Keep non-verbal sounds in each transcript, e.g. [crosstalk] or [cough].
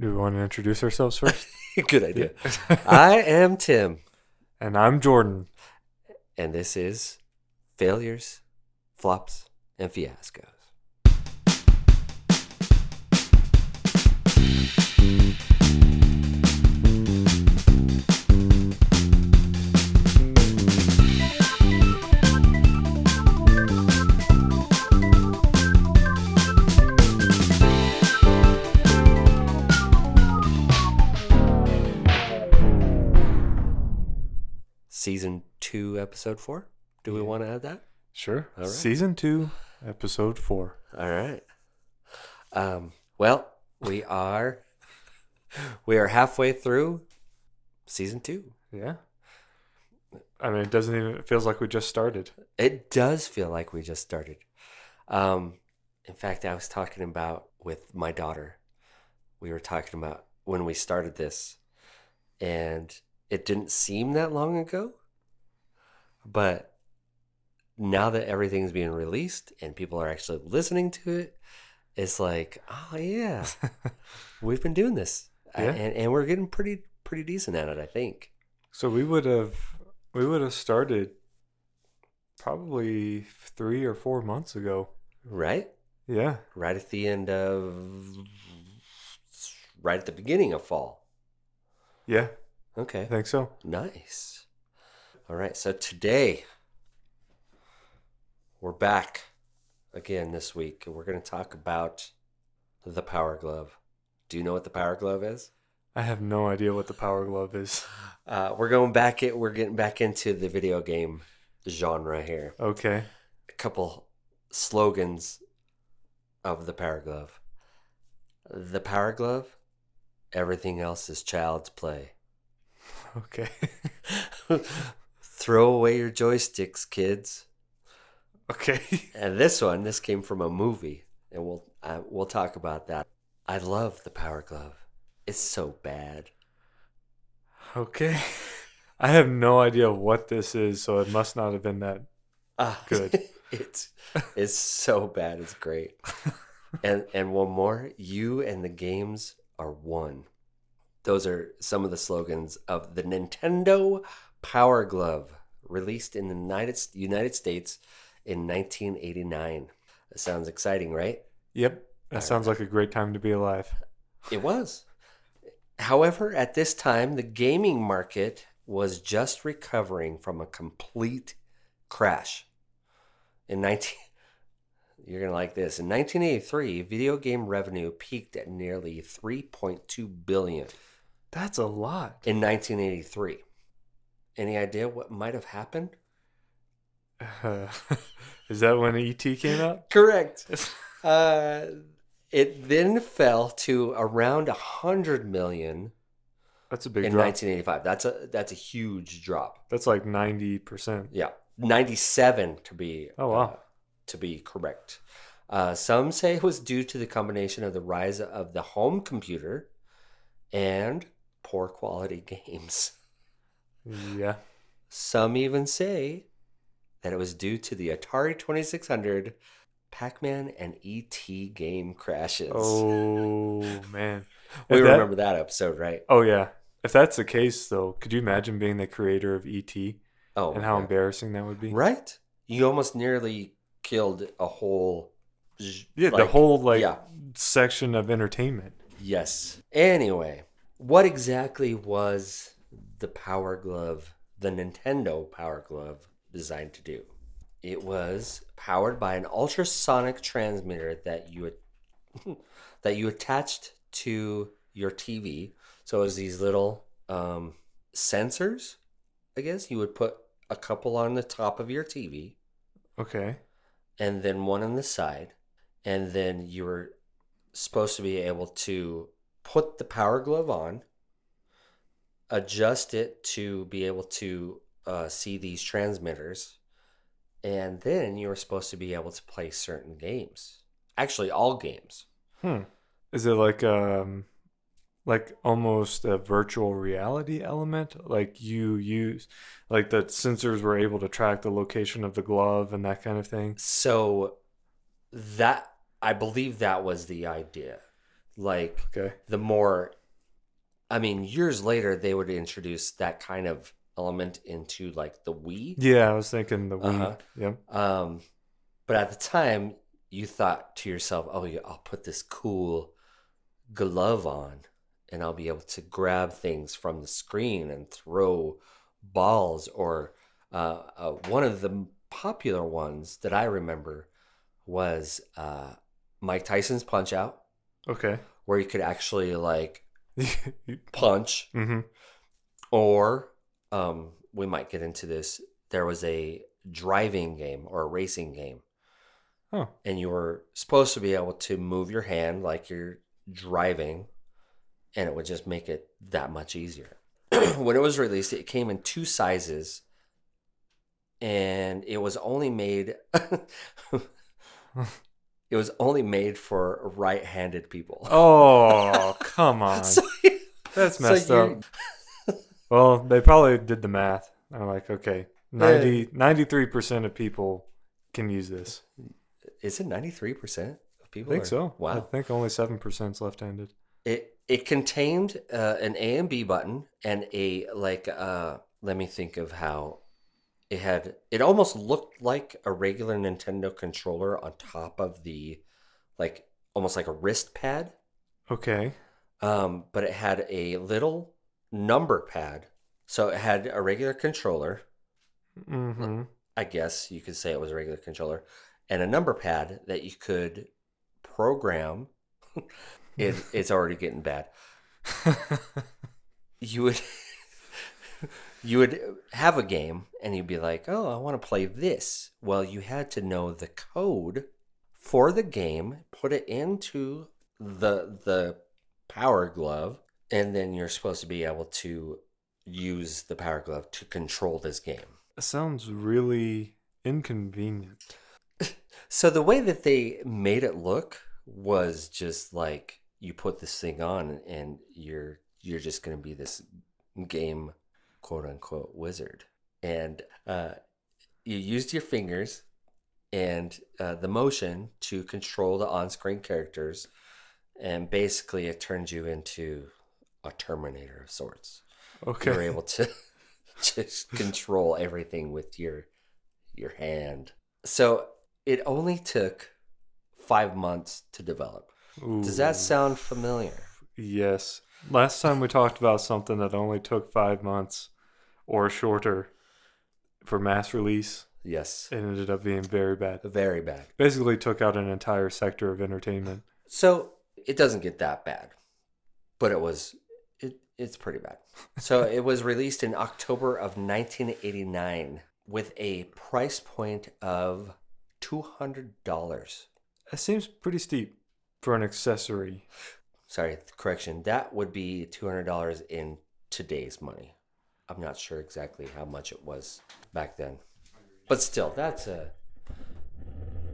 Do we want to introduce ourselves first? [laughs] Good idea. [laughs] I am Tim, and I'm Jordan. and this is Failures, Flops, and Fiascos. Season 2, Episode 4. Do we want to add that? Sure. All right. Season two, episode four. All right. Um, well, we are we are halfway through season 2. Yeah. I mean, it doesn't even. It feels like we just started. It does feel like we just started. Um, in fact, I was talking about with my daughter. We were talking about when we started this, and it didn't seem that long ago. But now that everything's being released and people are actually listening to it, it's like, oh yeah, [laughs] we've been doing this, Yeah. and and we're getting pretty pretty decent at it. I think. So we would have we would have started probably three or four months ago. Right. Yeah. right at the end of right at the beginning of fall Yeah. I okay think so. nice all right so today we're back again this week and we're going to talk about the power glove do you know what the power glove is I have no idea what the Power Glove is. uh, we're going back it we're getting back into the video game genre here Okay. a couple slogans of the Power Glove. The Power Glove, everything else is child's play. Okay. [laughs] Throw away your joysticks, kids. okay. And this one, this came from a movie, and we'll uh, we'll talk about that. I love the Power Glove. It's so bad. Okay. [laughs] I have no idea what this is, so it must not have been that. Ah, Good. [laughs] it's it's so bad. It's great. and and one more, you and the games are one. Those are some of the slogans of the Nintendo Power Glove, released in the United United States in 1989. That sounds exciting, right? Yep. That sounds like a great time to be alive. It was. However, at this time, the gaming market was just recovering from a complete crash. In 19 You're going to like this. In 1983, video game revenue peaked at nearly 3.2 billion That's a lot. in 1983. Any idea what might have happened? Uh, [laughs] is that when ET came out? Correct. [laughs] Uh, it then fell to around 100 million That's a big in drop. 1985. That's a that's a huge drop. That's like ninety percent. Yeah, 97 to be. Oh, wow. uh, to be correct. Uh, some say it was due to the combination of the rise of the home computer and poor quality [laughs] games. Yeah. Some even say that it was due to the Atari 2600, Pac Man, and ET game crashes. Oh [laughs] man. we If that- remember that episode, right? Oh yeah. If that's the case, though, could you imagine being the creator of ET Oh, and how yeah. embarrassing that would be? right? You almost nearly killed a whole. Yeah, the whole like yeah. section of entertainment. Yes. Anyway, what exactly was the Power Glove, the Nintendo Power Glove, designed to do? It was powered by an ultrasonic transmitter that you [laughs] that you attached to your TV. So it was these little um, sensors. I guess you would put a couple on the top of your TV Okay. and then one on the side, and then you were supposed to be able to put the power glove on, adjust it to be able to uh, see these transmitters, and then you were supposed to be able to play certain games. Actually, all games. Hmm. Is it like um like almost a virtual reality element? Like you use like the sensors were able to track the location of the glove and that kind of thing? So that I believe that was the idea. Like Okay. the more, I mean, years later they would introduce that kind of element into like the Wii. Yeah, I was thinking the Wii. Uh-huh. Yep. Um, but at the time, you thought to yourself, "Oh, yeah, I'll put this cool glove on, and I'll be able to grab things from the screen and throw balls." Or uh, uh, one of the popular ones that I remember was uh, Mike Tyson's Punch Out, Okay. where you could actually like [laughs] punch mm-hmm. or um, we might get into this. There was a driving game or a racing game, Oh. and you were supposed to be able to move your hand like you're driving, and it would just make it that much easier. [clears throat] when it was released, it came in two sizes, and it was only made. [laughs] [laughs] it was only made for right-handed people. Oh, [laughs] come on. So- That's messed you're- up. Well, they probably did the math. I'm like, okay, Yeah. 90, 93% of people can use this. Is it ninety three percent of people? I think are- so. Wow. I think only 7% is left handed. It it contained uh, an A and B button and a like uh let me think of how it had it almost looked like a regular Nintendo controller on top of the like almost like a wrist pad. Okay. Um, but it had a little number pad. So it had a regular controller, Mm-hmm. I guess you could say it was a regular controller, and a number pad that you could program. [laughs] it, [laughs] it's already getting bad. [laughs] You would you would have a game and you'd be like, "Oh, I want to play this." Well, you had to know the code for the game, put it into the the power glove, and then you're supposed to be able to use the power glove to control this game. Sounds really inconvenient. [laughs] So the way that they made it look was just like you put this thing on and you're you're just going to be this game quote unquote wizard and uh, you used your fingers and uh, the motion to control the on-screen characters and basically it turned you into a terminator of sorts Okay. you're able to [laughs] just control everything with your your hand. So it only took five months to develop. Does that sound familiar? Yes. Last time we talked about something that only took five months or shorter for mass release, Yes. it ended up being very bad. Very bad. Basically, took out an entire sector of entertainment. So it doesn't get that bad, but it was it it's pretty bad. So [laughs] it was released in October of 1989 with a price point of two hundred dollars. That seems pretty steep for an accessory. Sorry, correction. That would be two hundred dollars in today's money. I'm not sure exactly how much it was back then, but still, that's a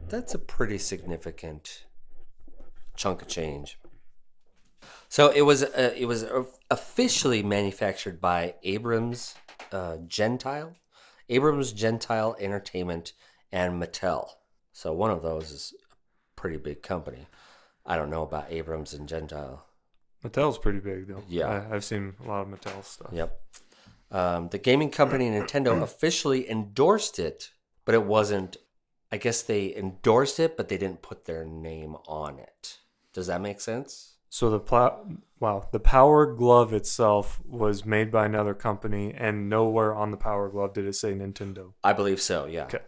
that's a pretty significant chunk of change. So it was uh, it was officially manufactured by Abrams uh, Gentile, Abrams Gentile Entertainment, and Mattel. So one of those is a pretty big company. I don't know about Abrams and Gentile. Mattel's pretty big, though. Yeah. I, I've seen a lot of Mattel stuff. Yep. Um, the gaming company Nintendo [clears throat] officially endorsed it, but it wasn't. I guess they endorsed it, but they didn't put their name on it. Does that make sense? So the pla- wow, the Power Glove itself was made by another company, and nowhere on the Power Glove did it say Nintendo. I believe so. Yeah. Okay.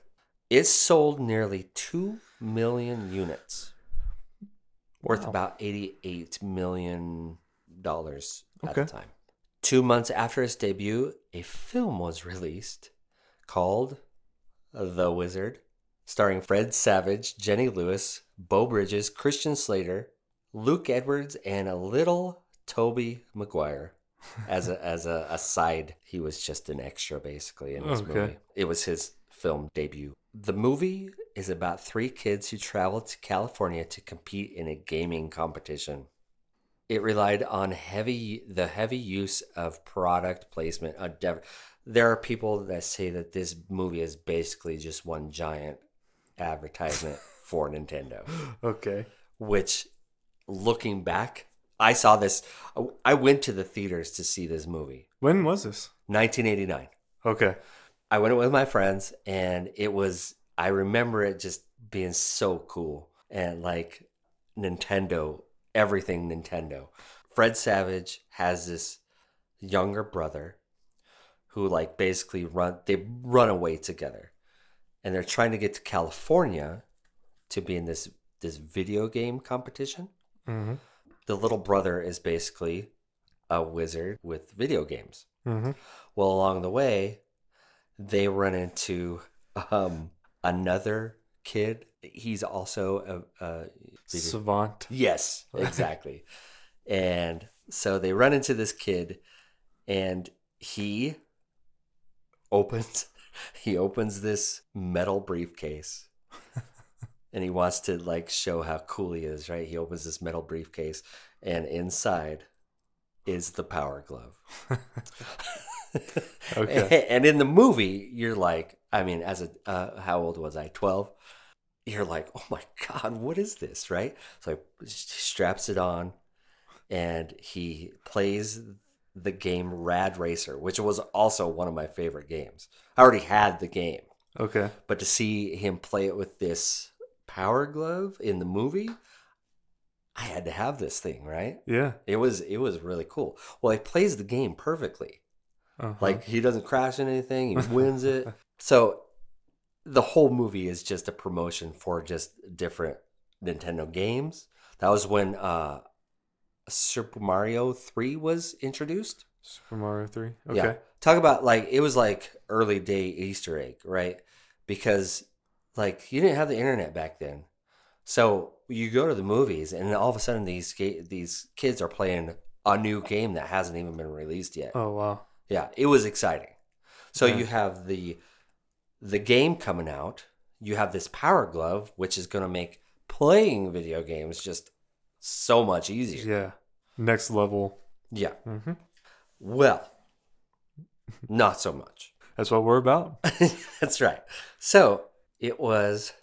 It sold nearly two million units, worth Wow. about eighty-eight million dollars at Okay. the time. Two months after its debut, a film was released called The Wizard, starring Fred Savage, Jenny Lewis, Beau Bridges, Christian Slater, Luke Edwards, and a little Tobey Maguire. [laughs] As a as a, a side, he was just an extra basically in this Okay. movie. It was his film debut. The movie is about three kids who travel to California to compete in a gaming competition. It relied on heavy the heavy use of product placement. Dev- there are people that say that this movie is basically just one giant advertisement [laughs] for Nintendo, Okay. which looking back I saw this. I went to the theaters to see this movie. When was this? 1989. Okay. I went with my friends, and it was. I remember it just being so cool and like Nintendo, everything Nintendo. Fred Savage has this younger brother who like basically run they run away together and they're trying to get to California to be in this this video game competition. Mm-hmm. The little brother is basically a wizard with video games. Mm-hmm. Well, along the way, they run into um, another kid. He's also a, a Savant. Yes, [laughs] exactly. and so they run into this kid and he opens [laughs] he opens this metal briefcase. [laughs] and he wants to like show how cool he is, right? He opens this metal briefcase and inside is the power glove. [laughs] Okay. And in the movie, you're like, I mean, as a uh, how old was I? Twelve. You're like, oh my god, what is this? Right? So he straps it on, and he plays the game Rad Racer, which was also one of my favorite games. I already had the game, Okay. but to see him play it with this power glove in the movie, I had to have this thing, right? Yeah. It was it was really cool. Well, he plays the game perfectly. Uh-huh. Like he doesn't crash in anything, he wins it. [laughs] So the whole movie is just a promotion for just different Nintendo games. That was when uh Super Mario 3 was introduced. Super Mario Three. Okay. Yeah. Talk about like it was like early day Easter egg, right? Because like you didn't have the internet back then. So you go to the movies and all of a sudden these these kids are playing a new game that hasn't even been released yet. Oh wow. Yeah, it was exciting. So Yeah. you have the the game coming out. You have this Power Glove, which is going to make playing video games just so much easier. Yeah. Next level. Yeah. Mm-hmm. Well, not so much. [laughs] That's what we're about. That's right. So it was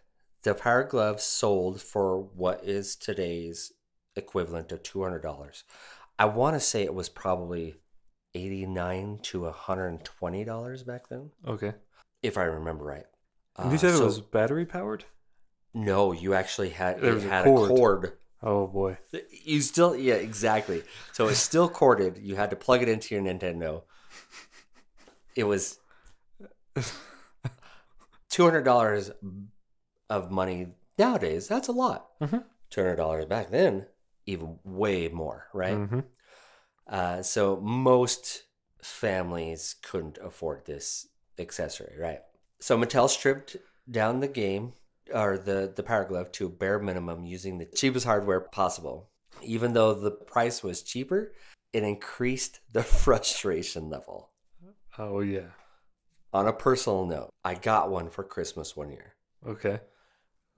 the Power Glove sold for what is today's equivalent of two hundred dollars. I want to say it was probably eighty nine to one hundred and twenty dollars back then, Okay. if I remember right. And you Uh, said it was battery powered. no. You actually had There it was a had cord. a cord. Oh boy. You still, yeah, exactly. So it's still corded. You had to plug it into your Nintendo. It was [laughs] two hundred dollars of money nowadays. That's a lot. Mhm. Two hundred dollars back then, even way more, right? Mm-hmm. Uh, so most families couldn't afford this accessory, right? So Mattel stripped down the game or the the Power Glove to a bare minimum using the cheapest hardware possible. Even though the price was cheaper, it increased the [laughs] frustration level. Oh yeah. On a personal note, I got one for Christmas one year. Okay.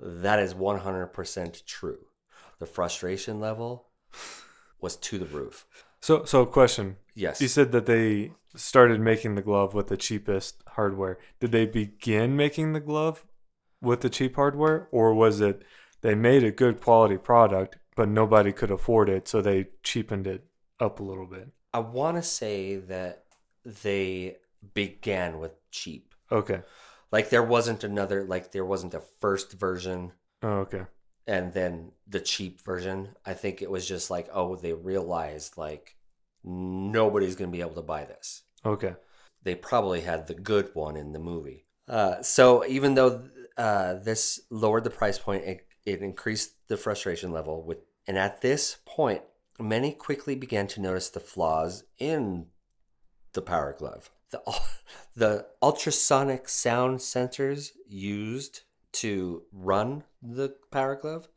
That is 100% true. The frustration level was to the roof. So so question. Yes. You said that they started making the glove with the cheapest hardware. Did they begin making the glove with the cheap hardware or was it they made a good quality product but nobody could afford it so they cheapened it up a little bit? I want to say that they began with cheap. Okay. Like there wasn't another like there wasn't a first version Oh, okay. And then the cheap version. I think it was just like oh they realized like nobody's going to be able to buy this. Okay. They probably had the good one in the movie. Uh, so even though uh, this lowered the price point, it, it increased the frustration level with and at this point many quickly began to notice the flaws in the power glove. The, [laughs] the ultrasonic sound sensors used to run the power glove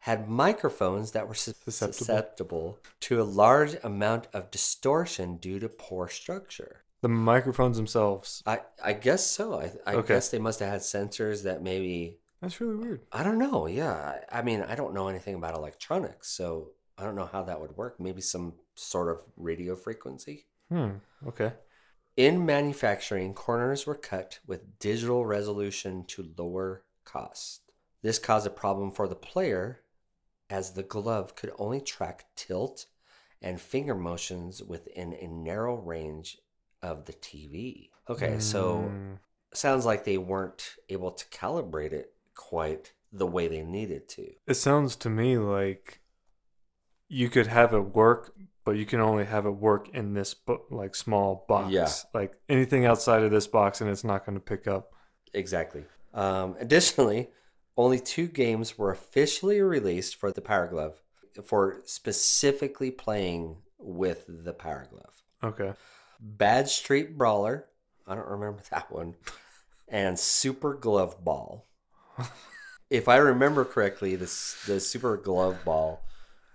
had microphones that were Susceptible. susceptible to a large amount of distortion due to poor structure. The microphones themselves. I, I guess so. I, I Okay. guess they must have had sensors that maybe That's really weird. I don't know. Yeah, I, I mean I don't know anything about electronics, so I don't know how that would work. Maybe some sort of radio frequency. Hmm. Okay. In manufacturing, corners were cut with digital resolution to lower cost. This caused a problem for the player as the glove could only track tilt and finger motions within a narrow range of the TV. Okay, so Mm, sounds like they weren't able to calibrate it quite the way they needed to. it sounds to me like you could have it work, but you can only have it work in this bo- like small box. Yeah. Like anything outside of this box, and it's not going to pick up. Exactly. Um, additionally, only two games were officially released for the Power Glove for specifically playing with the Power Glove. Okay. Bad Street Brawler, I don't remember [laughs] that one, and Super Glove Ball. [laughs] if I remember correctly, this the Super Glove Ball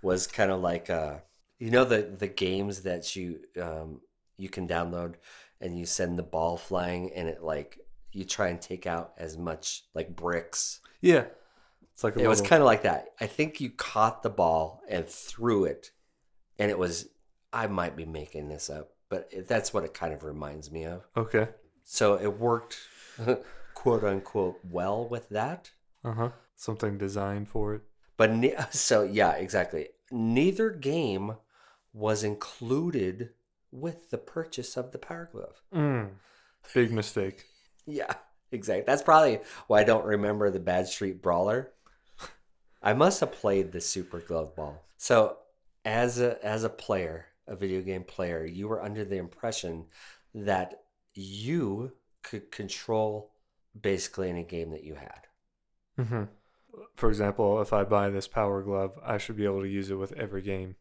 was kind of like uh, you know the the games that you um, you can download and you send the ball flying and it like you try and take out as much like bricks. Yeah. It's like a It was kind of like that. I think you caught the ball and threw it, and it was. I might be making this up, but that's what it kind of reminds me of. okay. So it worked, [laughs] quote unquote, well with that. Uh huh. Something designed for it. But ne- [laughs] so yeah, exactly. Neither game was included with the purchase of the Power Glove. Mm. Big mistake. Yeah, exactly. That's probably why I don't remember the Bad Street Brawler. I must have played the Super Glove Ball. So, as a as a player, a video game player, you were under the impression that you could control basically any game that you had. Mm-hmm. For example, if I buy this Power Glove, I should be able to use it with every game.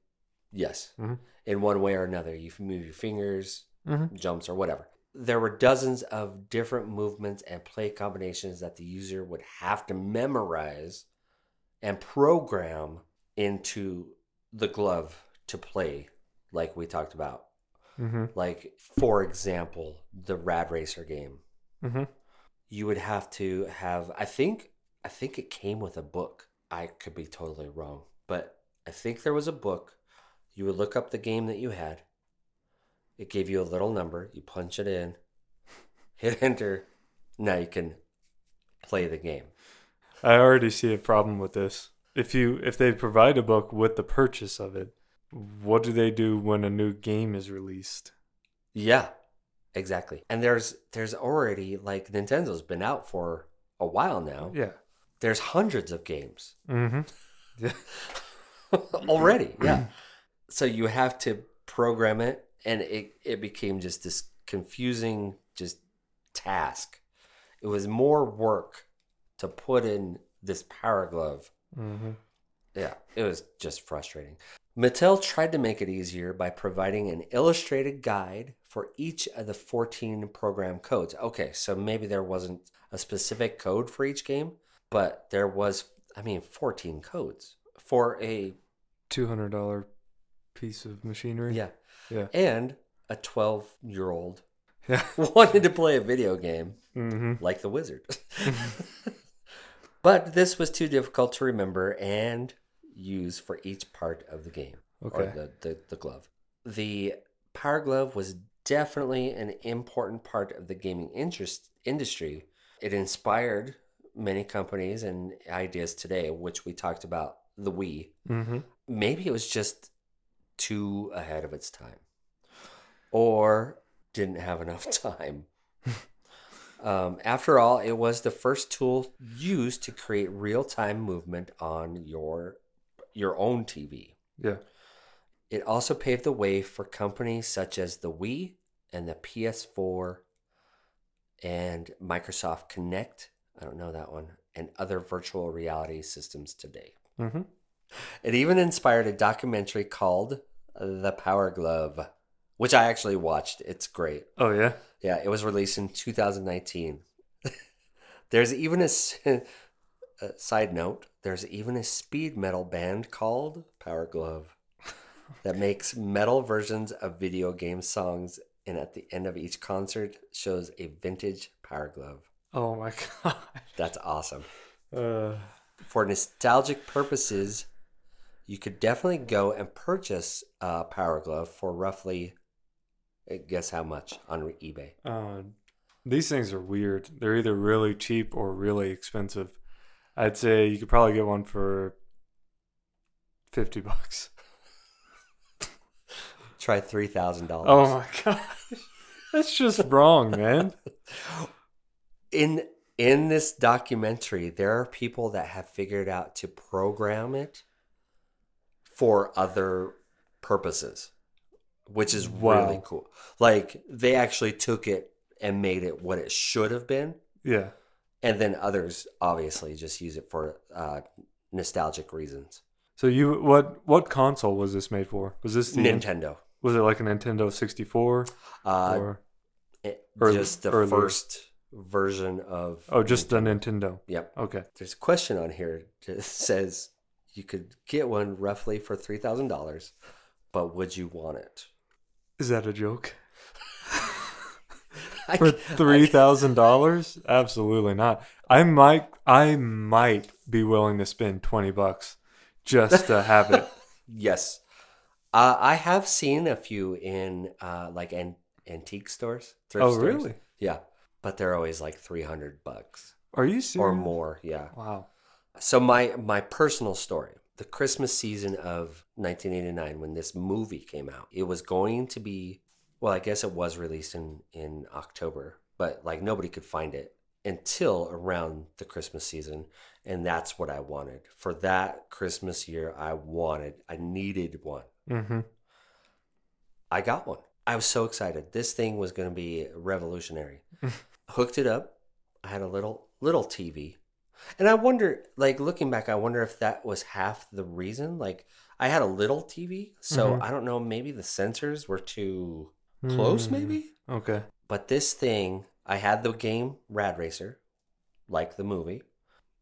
Yes, Mhm. in one way or another. You move your fingers, Mm-hmm. jumps, or whatever. There were dozens of different movements and play combinations that the user would have to memorize and program into the glove to play, like we talked about. Mm-hmm. Like, for example, the Rad Racer game. Mm-hmm. You would have to have, I think, I think it came with a book. I could be totally wrong, but I think there was a book. You would look up the game that you had. It gave you a little number. You punch it in, [laughs] hit enter. Now you can play the game. I already see a problem with this. If you if they provide a book with the purchase of it, what do they do when a new game is released? Yeah, exactly. And there's there's already like Nintendo's been out for a while now. Yeah. There's hundreds of games Mm-hmm. Yeah. [laughs] already. Yeah. [clears throat] so you have to program it and it, it became just this confusing just task. It was more work to put in this power glove. Mm-hmm. Yeah, it was just frustrating. Mattel tried to make it easier by providing an illustrated guide for each of the 14 program codes. Okay, so maybe there wasn't a specific code for each game, but there was, I mean, 14 codes for a, Two hundred dollar piece of machinery. yeah, Yeah. and a 12 year old Yeah. [laughs] wanted to play a video game Mm-hmm. like the wizard. [laughs] but this was too difficult to remember and use for each part of the game or Okay. the, the, the glove. The Power Glove was definitely an important part of the gaming interest industry. It inspired many companies and ideas today, which we talked about the Wii. Mm-hmm. Maybe it was just too ahead of its time or didn't have enough [laughs] time. um, after all, it was the first tool used to create real time movement on your your own TV. Yeah. It also paved the way for companies such as the Wii and the PS4 and Microsoft Kinect. I don't know that one. And other virtual reality systems today. Mm-hmm. It even inspired a documentary called The Power Glove, which I actually watched. It's great. Oh yeah. Yeah, it was released in 2019. [laughs] there's even [laughs] a side note, there's even a speed metal band called Power Glove [laughs] that makes metal versions of video game songs and at the end of each concert shows a vintage Power Glove. Oh my god. That's awesome. Uh, For nostalgic purposes, you could definitely go and purchase a Power Glove for roughly guess how much on eBay. uh, these things are weird. They're either really cheap or really expensive. I'd say you could probably get one for fifty bucks. Try three thousand dollars. Oh my [laughs] gosh. That's just wrong, man. in in this documentary there are people that have figured out to program it for other purposes which is really cool like they actually took it and made it what it should have been Yeah. and then others obviously just use it for uh, nostalgic reasons So you what what console was this made for? Was this the nintendo was it like a Nintendo 64 uh, or it- early- just the earlier. first version of oh just the Nintendo? yep Okay. there's a question on here that [laughs] says you could get one roughly for three thousand dollars, but would you want it? Is that a joke? [laughs] For three thousand dollars? Absolutely not. I might I might be willing to spend twenty bucks just to have it. [laughs] yes, uh, I have seen a few in uh, like an- antique stores. thrift oh stores. really? Yeah, but they're always like three hundred bucks Are you serious? or more. Yeah. Wow. So my my personal story, the Christmas season of 1989 when this movie came out, it was going to be well, I guess it was released in in October, but like nobody could find it until around the Christmas season, and that's what I wanted. For that Christmas year, I wanted, I needed one. Mm-hmm. I got one. I was so excited. This thing was going to be revolutionary. [laughs] Hooked it up. I had a little little TV. And I wonder like looking back I wonder if that was half the reason like I had a little TV, so Mhm. I don't know maybe the sensors were too close Mm, maybe. Okay. But this thing, I had the game Rad Racer, like the movie,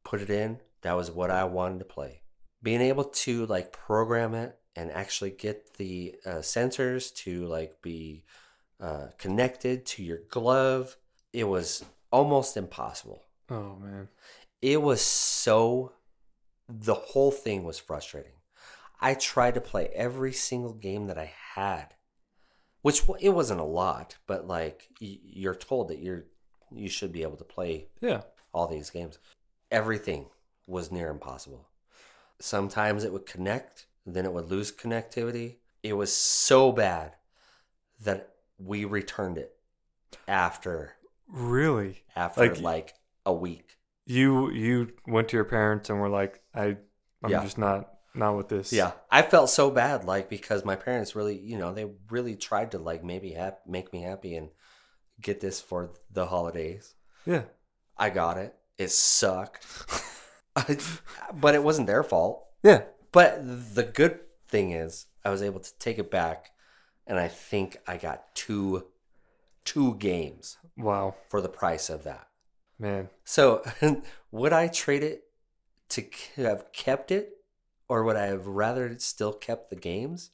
put it in. That was what I wanted to play. Being able to like program it and actually get the uh, sensors to like be uh, connected to your glove, it was almost impossible. Oh man. It was so, the whole thing was frustrating. I tried to play every single game that I had, which it wasn't a lot, but like you're told that you're you should be able to play Yeah. all these games. Everything was near impossible. Sometimes it would connect, then it would lose connectivity. It was so bad that we returned it after Really? after Like- like, a week. You you went to your parents and were like, I I'm Yeah. just not not with this. Yeah, I felt so bad, like because my parents really, you know, they really tried to like maybe hap- make me happy and get this for the holidays. Yeah. I got it. It sucked, [laughs] but it wasn't their fault. Yeah. But the good thing is, I was able to take it back, and I think I got two, two games Wow. for the price of that. Man. So, [laughs] would I trade it to have kept it, or would I have rather still kept the games?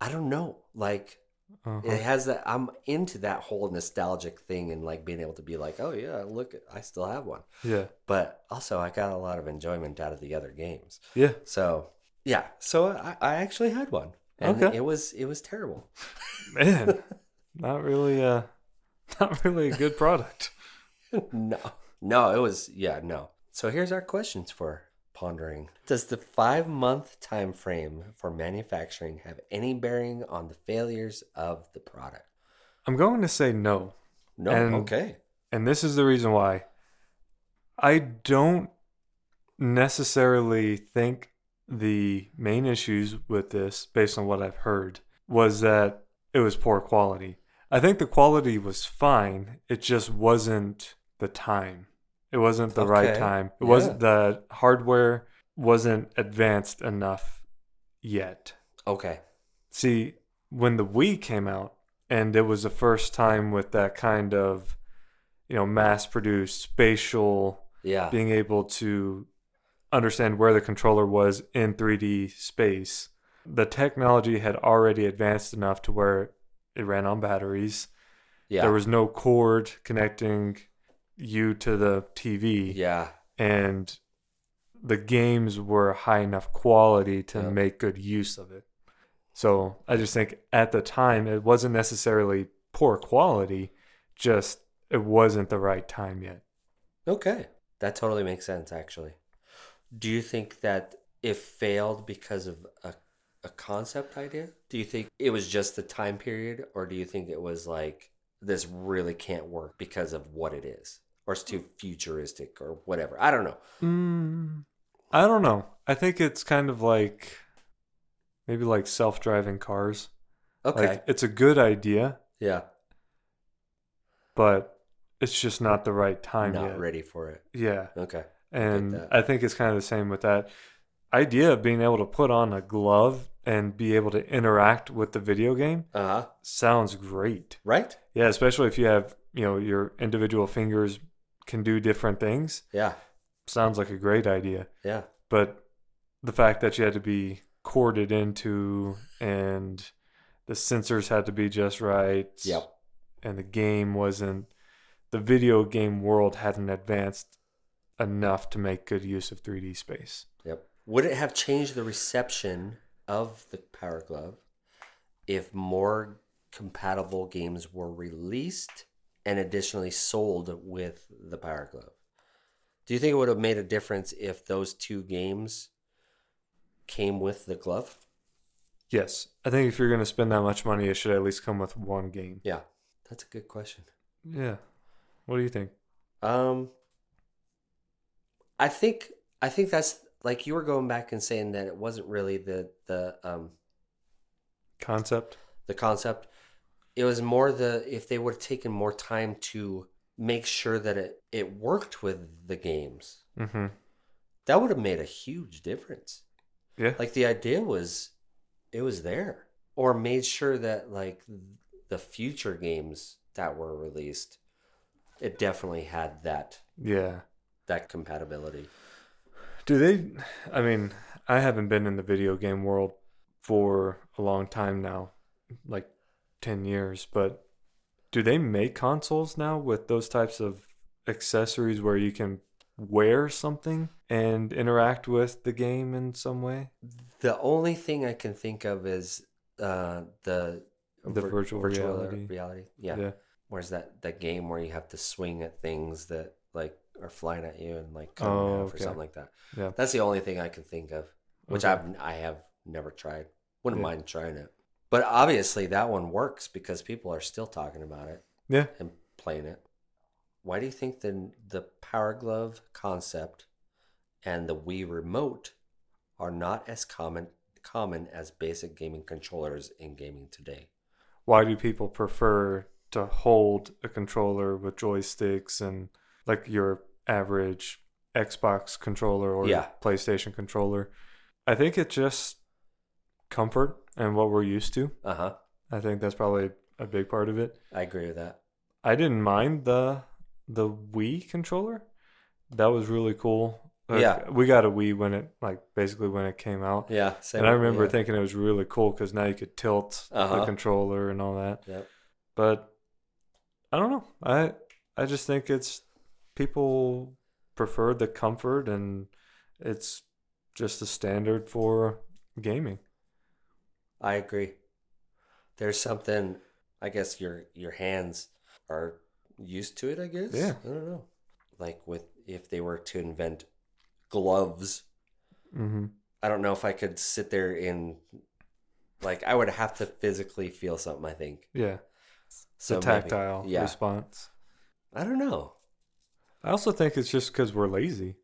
I don't know. Like, Uh-huh. it has that. I'm into that whole nostalgic thing and like being able to be like, oh yeah, look, I still have one. Yeah. But also, I got a lot of enjoyment out of the other games. Yeah. So yeah, so I, I actually had one, and Okay. it was it was terrible. Man. [laughs] not really uh [laughs] not really a good product. [laughs] no, no, it was yeah, no. So here's our questions for pondering. Does the five month time frame for manufacturing have any bearing on the failures of the product? I'm going to say no. No. And- okay. And this is the reason why. I don't necessarily think the main issues with this, based on what I've heard, was that it was poor quality. I think the quality was fine. It just wasn't the time. It wasn't the right time. It Yeah. wasn't the hardware wasn't advanced enough yet. Okay. See, when the Wii came out, and it was the first time with that kind of, you know, mass produced spatial, Yeah. being able to understand where the controller was in 3D space, the technology had already advanced enough to where it ran on batteries. Yeah. There was no cord connecting you to the TV yeah. and the games were high enough quality to Yeah. make good use of it. So I just think at the time it wasn't necessarily poor quality, just it wasn't the right time yet. Okay. That totally makes sense, actually. Do you think that it failed because of a a concept idea? Do you think it was just the time period, or do you think it was like this really can't work because of what it is, or it's too futuristic, or whatever? I don't know. Mm, I don't know. I think it's kind of like maybe like self-driving cars. Okay. Like it's a good idea, yeah. but it's just not the right time Not yet. ready for it. Yeah. Okay. And that. I think it's kind of the same with that idea of being able to put on a glove and be able to interact with the video game Uh huh. sounds great. Right. Yeah, especially if you have, you know, your individual fingers can do different things. Yeah. Sounds like a great idea. Yeah. But the fact that you had to be corded into and the sensors had to be just right. Yep. And the game wasn't the video game world hadn't advanced enough to make good use of 3D space. Yep. Would it have changed the reception of the Power Glove if more compatible games were released and additionally sold with the Power Glove? Do you think it would have made a difference if those two games came with the glove? Yes. I think if you're going to spend that much money, it should at least come with one game. Yeah, that's a good question. Yeah. What do you think? Um, I think I think that's like you were going back and saying that it wasn't really the the um Concept? the concept. It was more the if they would have taken more time to make sure that it it worked with the games. Mm-hmm. That would have made a huge difference. Yeah. Like the idea was it was there or made sure that like the future games that were released it definitely had that yeah. that compatibility. Do they? I mean, I haven't been in the video game world for a long time now, like 10 years, but do they make consoles now with those types of accessories where you can wear something and interact with the game in some way? The only thing I can think of is uh, the The virtual reality. reality. Yeah. Yeah. Where's that that game where you have to swing at things that like are flying at you and like cut Oh, half or something like that. Yeah. That's the only thing I can think of, which Okay. I've I have never tried. Wouldn't Yeah. mind trying it. But obviously that one works because people are still talking about it Yeah. and playing it. Why do you think the the Power Glove concept and the Wii remote are not as common common as basic gaming controllers in gaming today? Why do people prefer to hold a controller with joysticks and like your average Xbox controller or Yeah. PlayStation controller? I think it just comfort and what we're used to. Uh huh. I think that's probably a big part of it. I agree with that. I didn't mind the the Wii controller. That was really cool. Like, Yeah. we got a Wii when it like basically when it came out, Yeah. Same and I remember yeah. thinking it was really cool because now you could tilt the Uh-huh. controller and all that. Yep. But I don't know. I I just think it's people prefer the comfort and it's just the standard for gaming. I agree. There's something. I guess your your hands are used to it. I guess. Yeah. I don't know. Like with if they were to invent gloves, Mm-hmm. I don't know if I could sit there in. Like I would have to physically feel something. I think. Yeah, So the maybe- tactile yeah. response. I don't know. I also think it's just because we're lazy.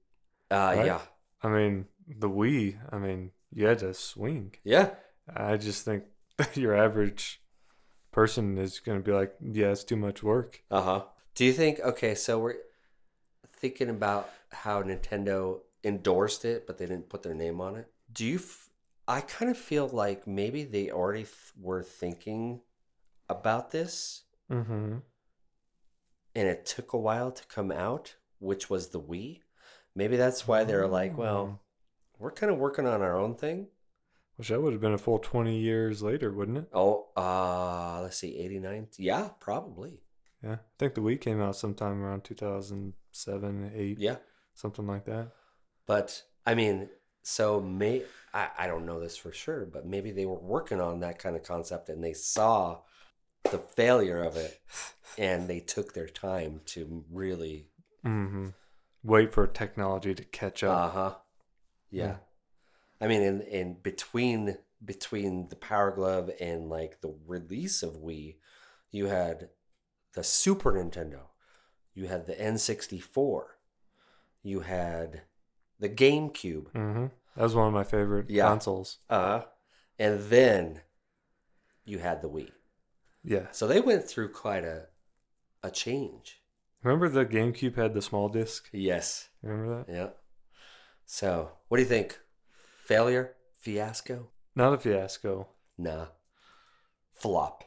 Uh, Right? yeah. I mean, the Wii. I mean, you had to swing. Yeah. I just think [laughs] your average person is going to be like, yeah, it's too much work. Uh huh. Do you think? Okay, so we're thinking about how Nintendo endorsed it, but they didn't put their name on it. Do you? F- I kind of feel like maybe they already th- were thinking about this, Mm-hmm. and it took a while to come out, which was the Wii. Maybe that's why they're like, well, we're kind of working on our own thing. Which that would have been a full 20 years later, wouldn't it? Oh, uh, let's see, eighty nine. Yeah, probably. Yeah. I think the Wii came out sometime around 2007, 8, Yeah. something like that. But I mean, so may I, I don't know this for sure, but maybe they were working on that kind of concept and they saw the failure of it [laughs] and they took their time to really Mm-hmm. Wait for technology to catch up. uh-huh. Yeah. Yeah. I mean in in between between the Power Glove and like the release of Wii, you had the Super Nintendo, you had the N64, you had the GameCube, Mm-hmm. That was one of my favorite Yeah. consoles. uh, and then you had the Wii. Yeah. So they went through quite a a change. Remember the GameCube had the small disc? Yes. Remember that? Yeah. So, what do you think? Failure? Fiasco? Not a fiasco. Nah. Flop.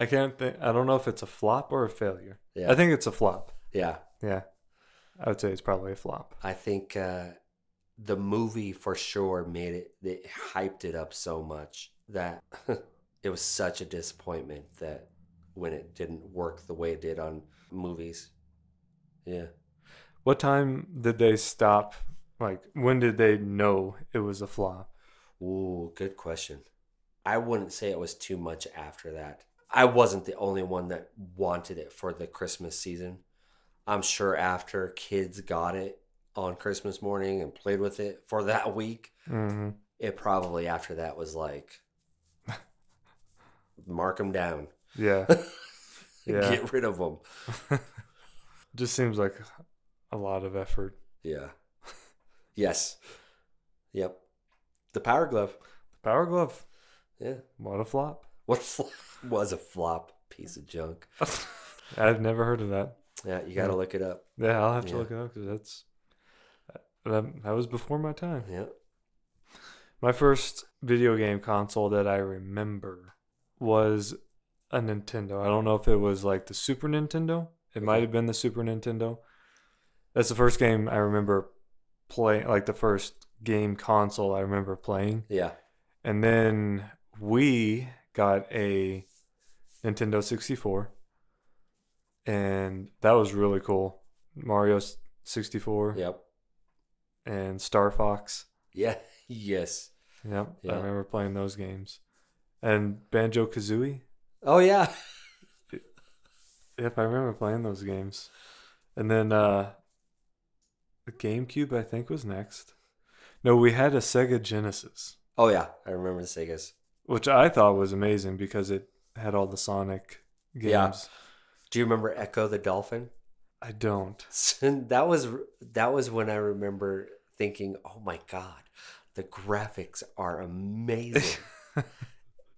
I can't think. I don't know if it's a flop or a failure. Yeah. I think it's a flop. Yeah. Yeah. I would say it's probably a flop. I think uh, the movie for sure made it, it hyped it up so much that [laughs] it was such a disappointment that when it didn't work the way it did on movies. Yeah. What time did they stop? Like, when did they know it was a flop? Ooh, good question. I wouldn't say it was too much after that. I wasn't the only one that wanted it for the Christmas season. I'm sure after kids got it on Christmas morning and played with it for that week, hmm it probably after that was like mark them down. Yeah. [laughs] Yeah. Get rid of them. [laughs] Just seems like a lot of effort. Yeah. Yes. Yep. The Power Glove. The power Glove. Yeah. What a flop. What [laughs] was a flop piece of junk. [laughs] I've never heard of that. Yeah, you got to Yeah. look it up. Yeah, I'll have to Yeah. look it up because that's uh, that, that was before my time. Yeah. My first video game console that I remember was a Nintendo. I don't know if it was like the Super Nintendo. It might have been the Super Nintendo. That's the first game I remember playing, like the first game console I remember playing. Yeah. And then we got a Nintendo 64. And that was really cool. Mario 64 Yep. and Star Fox. Yeah. [laughs] Yes. Yep. Yeah. I remember playing those games. And Banjo Kazooie. Oh yeah. [laughs] Yep, I remember playing those games. And then uh the GameCube I think was next. No, we had a Sega Genesis, Oh yeah. I remember the Segas. which I thought was amazing because it had all the Sonic games. Yeah. Do you remember Ecco the Dolphin? [laughs] I don't. that was that was when I remember thinking, "Oh my god, the graphics are amazing." [laughs]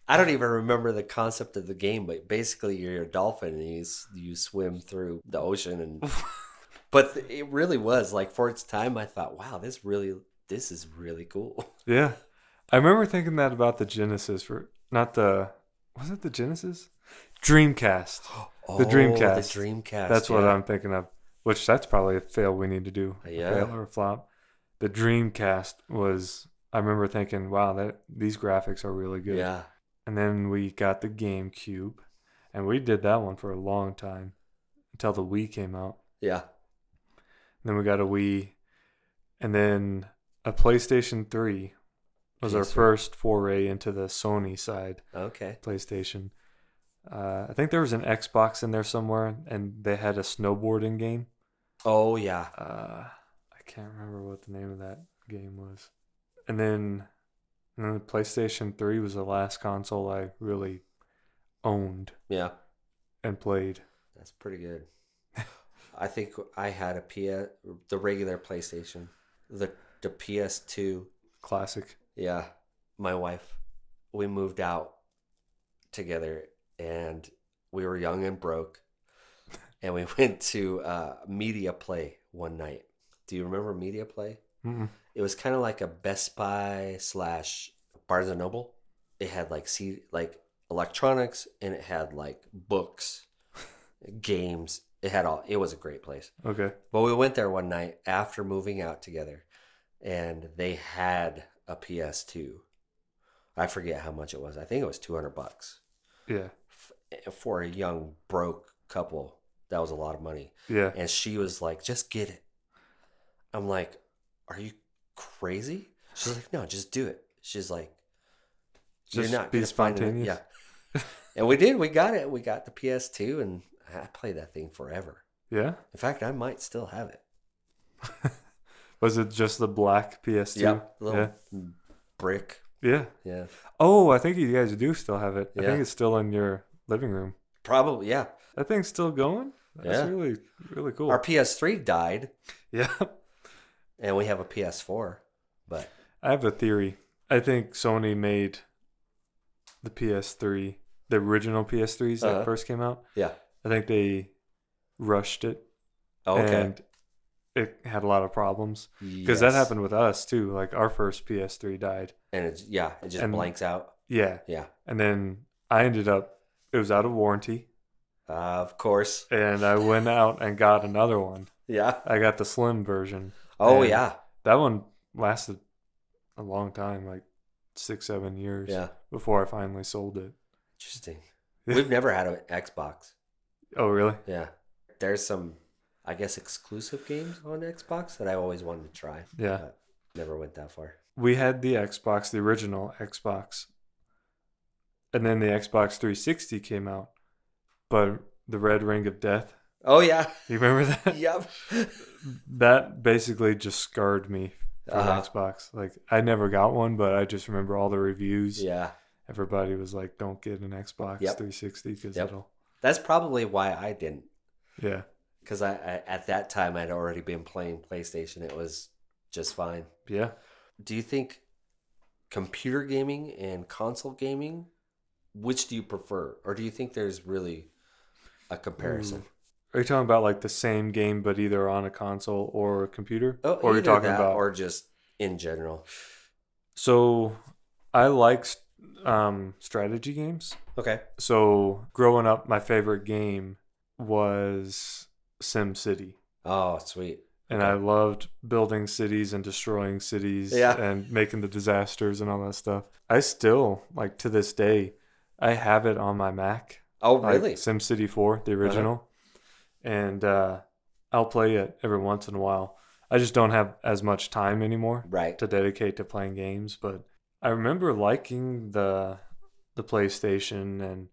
I don't even remember the concept of the game, but basically you're a dolphin and you s- you swim through the ocean and [laughs] but it really was like for its time I thought, "Wow, this really this is really cool." [laughs] Yeah. I remember thinking that about the Genesis for not the was it the Genesis? Dreamcast. Oh, Dreamcast. The Dreamcast. That's what. I'm thinking of. Which that's probably a fail we need to do. A Yeah. Fail or a flop. The Dreamcast was I remember thinking, wow, that these graphics are really good. Yeah. And then we got the GameCube. And we did that one for a long time. Until the Wii came out. Yeah. Then we got a Wii. And then a PlayStation 3 was our PS3. first foray into the Sony side. Okay. PlayStation. Uh, I think there was an Xbox in there somewhere, and they had a snowboarding game. Oh yeah. Uh, I can't remember what the name of that game was. And then, and then the PlayStation 3 was the last console I really owned Yeah. and played. That's pretty good. I think I had a PS, the regular PlayStation, the the PS2. Classic. Yeah, my wife, we moved out together, and we were young and broke, [laughs] and we went to uh, Media Play one night. Do you remember Media Play? Mm-mm. It was kind of like a Best Buy slash Barnes and Noble. It had like see like electronics, and it had like books, [laughs] games. It had all. It was a great place. Okay. But we went there one night after moving out together, and they had a PS2. I forget how much it was. I think it was two hundred bucks Yeah. Eh, for a young broke couple. That was a lot of money. Yeah. And she was like, "Just get it." I'm like, "Are you crazy?" She's like, "No, just do it." She's like, "You're Just not be gonna find it." spontaneous. Yeah. [laughs] and we did. We got it. We got the PS2, and I play that thing forever. Yeah. In fact, I might still have it. [laughs] Was it just the black PS2? Yep, little Yeah. brick Yeah. Yeah. Oh, I think you guys do still have it. I Yeah. think it's still in your living room. Probably, yeah. That thing's still going. That's Yeah. really really cool. Our PS3 died, [laughs] yeah. and we have a PS4. But I have a theory. I think Sony made the PS3, the original PS3s that Uh-huh. first came out. yeah. I think they rushed it Oh, Okay. and it had a lot of problems because that happened with us too. Like our first PS3 died. And it's yeah, it just And- blanks out. Yeah, Yeah. and then I ended up it was out of warranty, Uh, of course. and I went out and got another one. Yeah. I got the slim version. Oh yeah. That one lasted a long time, like six, seven years Yeah. before I finally sold it. Interesting. We've never had an Xbox. Oh, really? Yeah. There's some I guess exclusive games on Xbox that I always wanted to try. Yeah. But never went that far. We had the Xbox, the original Xbox. And then the Xbox 360 came out. But the Red Ring of Death, Oh yeah. you remember that? [laughs] yep. that basically just scarred me for Uh-huh. Xbox. Like I never got one, but I just remember all the reviews. Yeah. Everybody was like, "Don't get an Xbox Yep. 360 because Yep. it'll." That's probably why I didn't. Yeah, Because I, I at that time I'd already been playing PlayStation. It was just fine. yeah. Do you think computer gaming and console gaming, which do you prefer, or do you think there's really a comparison? Hmm. Are you talking about like the same game, but either on a console or a computer? Oh, or you either talking that about? or just in general? So, I like um, strategy games. Okay. So growing up, my favorite game was Sim City. Oh, sweet. and I loved building cities and destroying cities Yeah. and making the disasters and all that stuff. I still like to this day, I have it on my Mac. Oh, like really? SimCity 4, the original. And uh, I'll play it every once in a while. I just don't have as much time anymore Right. to dedicate to playing games, but I remember liking the the PlayStation and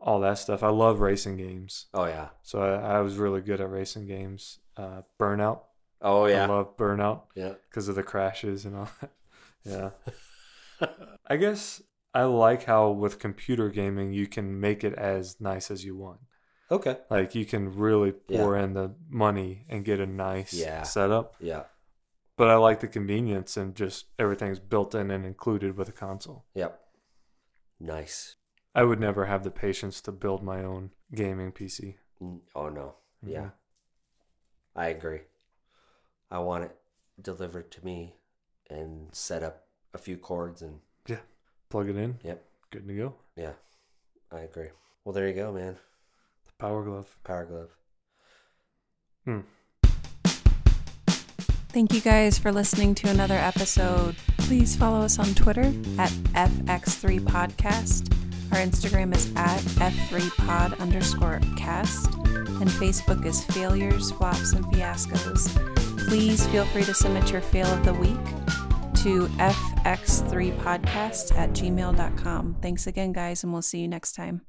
all that stuff. I love racing games. Oh yeah. So I, I was really good at racing games. Uh, Burnout. Oh yeah. I love Burnout Yeah. because of the crashes and all that. [laughs] Yeah. I guess I like how with computer gaming you can make it as nice as you want. Okay. Like you can really pour in the money and get a nice Yeah. setup. Yeah. But I like the convenience and just everything's built in and included with a console. Yep. Nice. I would never have the patience to build my own gaming PC. Oh no. Yeah. Mhm. I agree. I want it delivered to me and set up a few cords and yeah, Plug it in. Yep. Good to go. yeah. I agree. Well, there you go, man. The Power Glove. Power glove. Thank you guys for listening to another episode. Please follow us on Twitter at FX3Podcast. Our Instagram is at F3Pod underscore cast. And Facebook is Failures, Flops, and Fiascos. Please feel free to submit your fail of the week to FX3Podcast at gmail.com. Thanks again, guys, and we'll see you next time.